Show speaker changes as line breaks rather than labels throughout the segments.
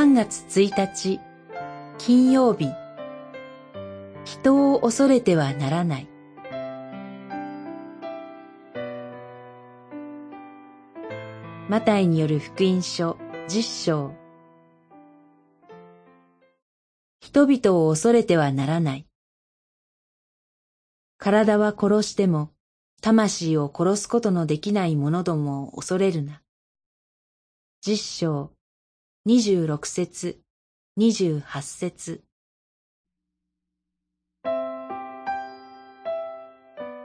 3月1日、金曜日。人を恐れてはならない。マタイによる福音書十章。人々を恐れてはならない。体は殺しても、魂を殺すことのできない者どもを恐れるな。十章、二十六節、二十八節。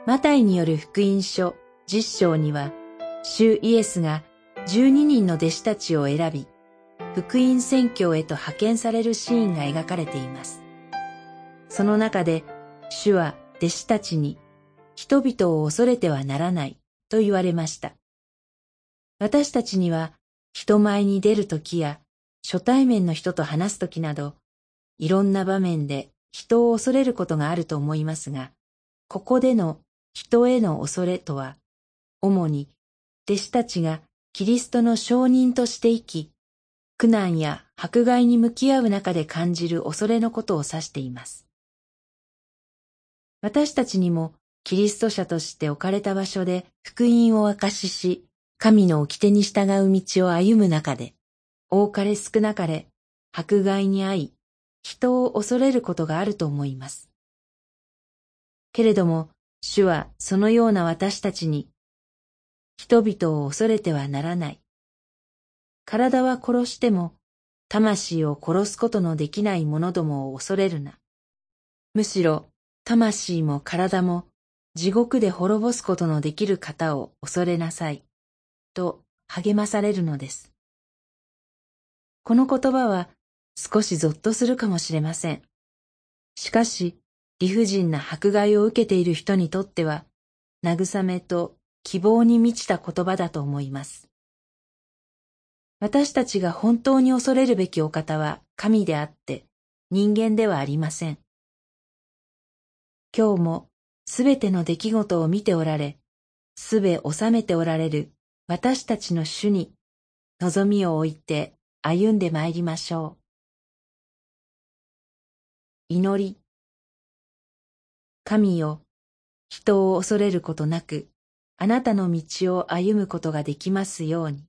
マタイによる福音書十章には、主イエスが十二人の弟子たちを選び、福音宣教へと派遣されるシーンが描かれています。その中で、主は弟子たちに、人々を恐れてはならないと言われました。私たちには、人前に出るときや、初対面の人と話すときなど、いろんな場面で人を恐れることがあると思いますが、ここでの人への恐れとは、主に弟子たちがキリストの証人として生き、苦難や迫害に向き合う中で感じる恐れのことを指しています。私たちにもキリスト者として置かれた場所で福音を証しし、神の掟に従う道を歩む中で、多かれ少なかれ迫害に遭い、人を恐れることがあると思います。けれども、主はそのような私たちに人々を恐れてはならない。体は殺しても、魂を殺すことのできない者どもを恐れるな。むしろ、魂も体も地獄で滅ぼすことのできる方を恐れなさい。と励まされるのです。この言葉は少しぞっとするかもしれません。しかし、理不尽な迫害を受けている人にとっては、慰めと希望に満ちた言葉だと思います。私たちが本当に恐れるべきお方は神であって人間ではありません。今日もすべての出来事を見ておられ、すべ収めておられる私たちの主に望みを置いて歩んでまいりましょう。祈り。神よ、人を恐れることなく、あなたの道を歩むことができますように。